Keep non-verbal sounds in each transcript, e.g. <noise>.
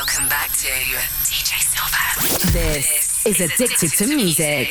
Welcome back to DJ Silver. This is Addicted to Music.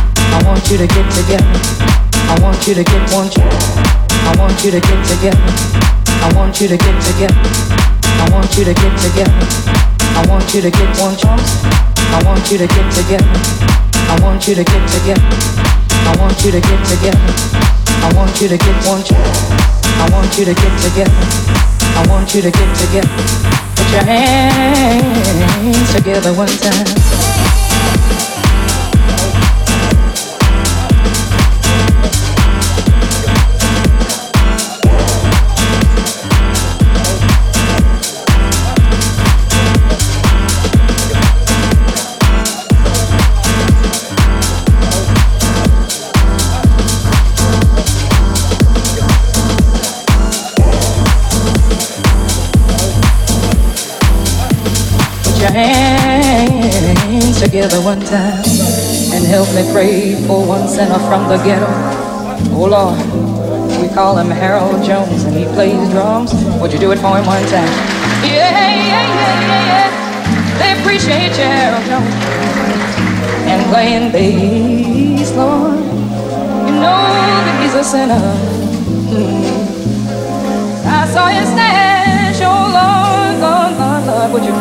I want you to get together. I want you to get one. I want you to get together. I want you to get together. I want you to get together. I want you to get one chance. I want you to get together. I want you to get together. I want you to get together. I want you to get one chance. I want you to get together. I want you to get together. Put your hands together one time. Together one time and help me pray for one sinner from the ghetto. Oh Lord, we call him Harold Jones and he plays drums. Would you do it for him one time? Yeah, yeah, yeah, yeah, yeah. They appreciate you, Harold Jones. And playing bass, Lord. You know that he's a sinner. Mm. I saw you stash, oh Lord, Lord, Lord, Lord, would you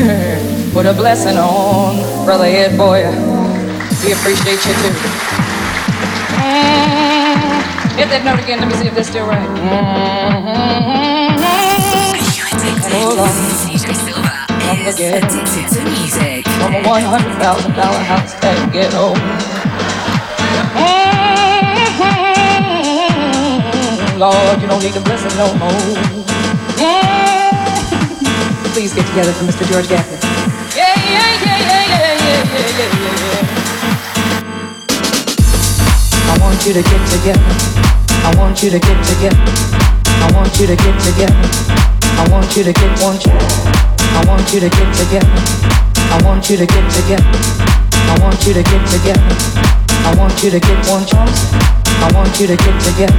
please? <laughs> Put a blessing on Brother Ed Boy. We appreciate you too. Mm-hmm. Hit that note again. Let me see if that's still right. Mm-hmm. Hold on. DJ Silva is addicted to music. From a one hundred thousand dollar house that get old. Mm-hmm. Lord, you don't need a blessing no more. Mm-hmm. Please get together for Mr. George Gaffney. Want you to get together. I want you to get together. I want you to get together. I want you to get one. I want you to get together. I want you to get together. I want you to get together. I want you to get one chance. I want you to get together.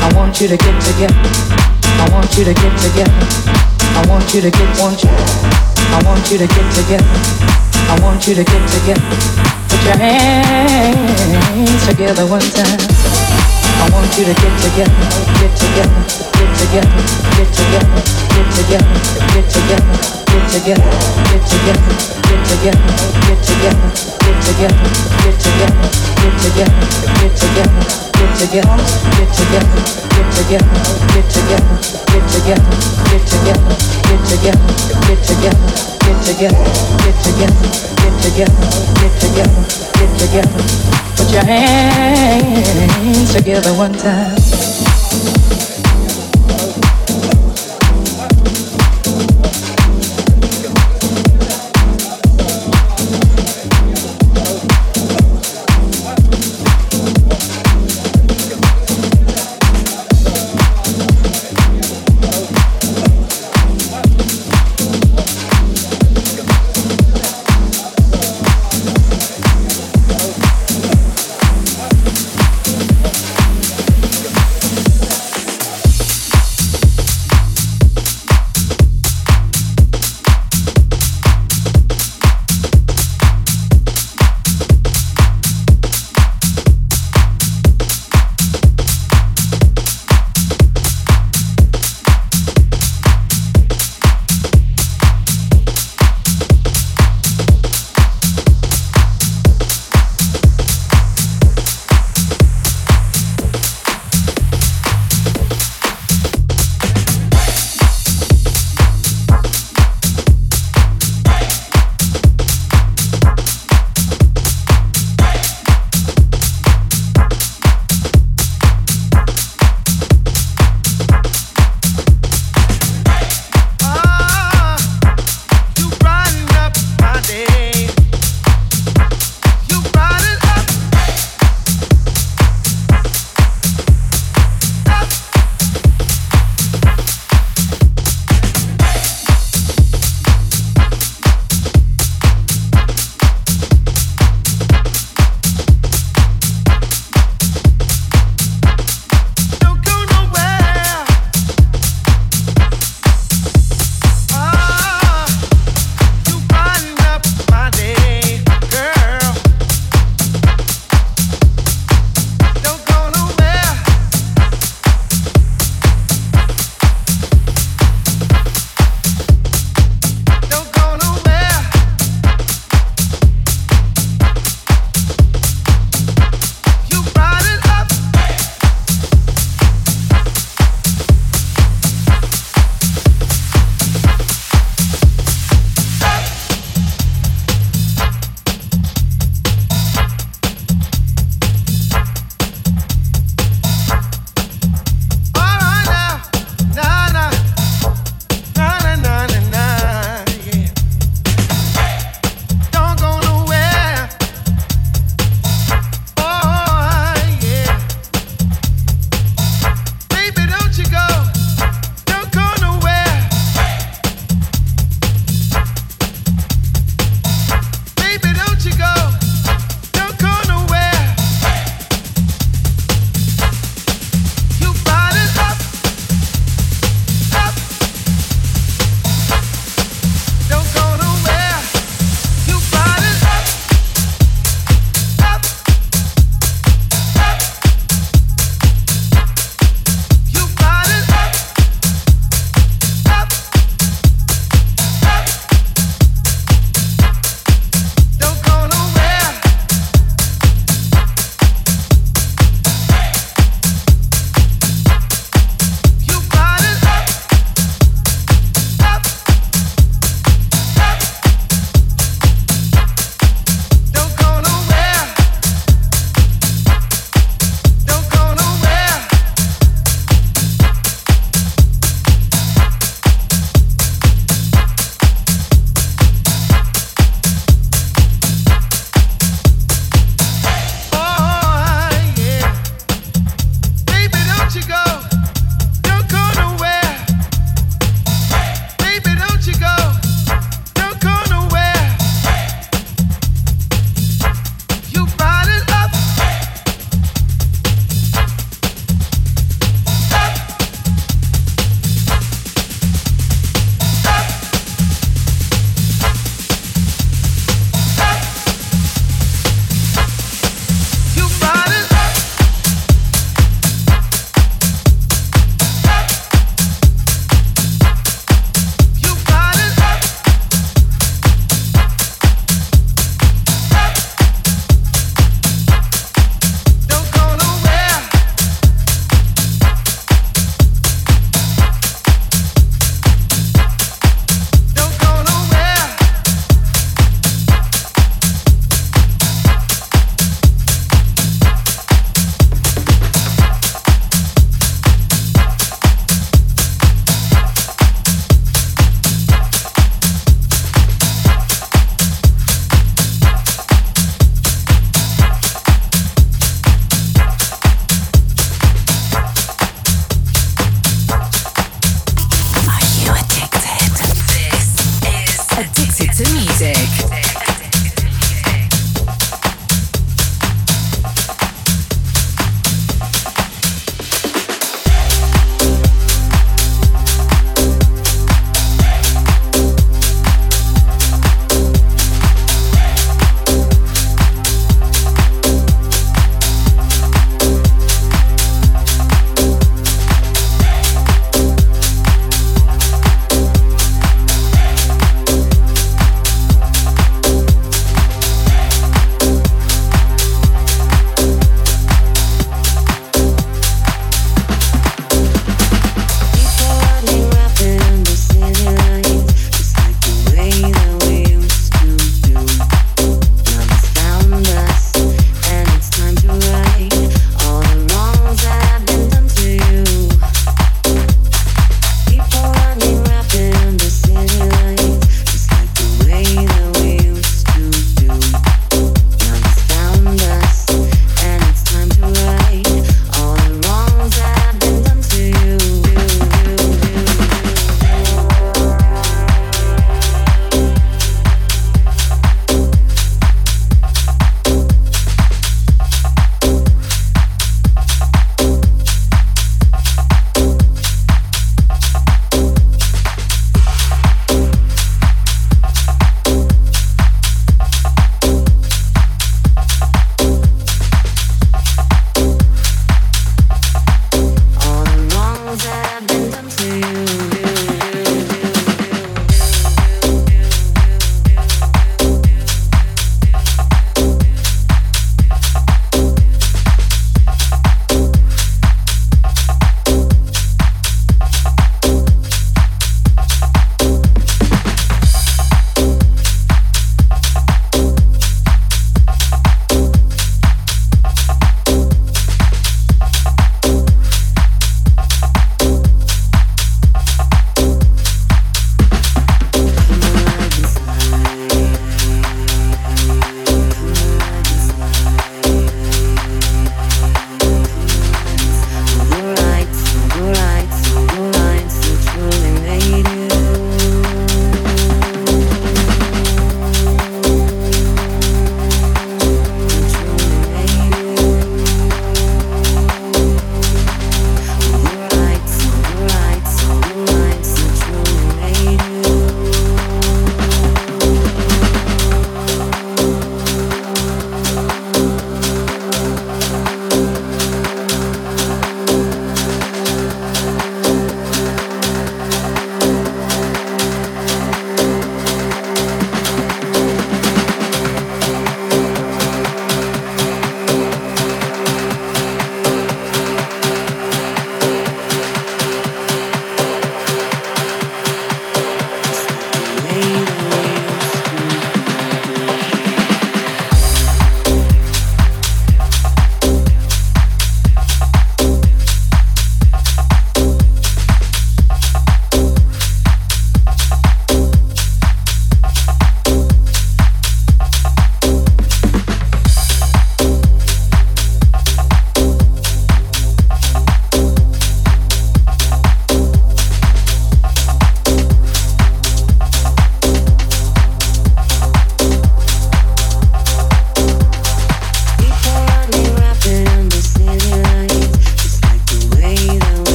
I want you to get together. I want you to get together. I want you to get one chance. I want you to get together. I want you to get together. Your hands together one time. I want you to get together, get together, get together, get together, get together, get together, get together, get together, get together, get together, get together, get together, get together, get together, get together, get together, get together, get together, get together, get together, get together, get together get together, get together, get together, get together, get together. Put your hands together one time.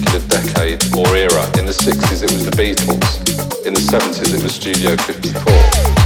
particular decade or era. In the 60s, it was the Beatles. In the 70s, it was Studio 54.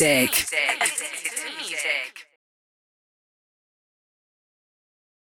Music.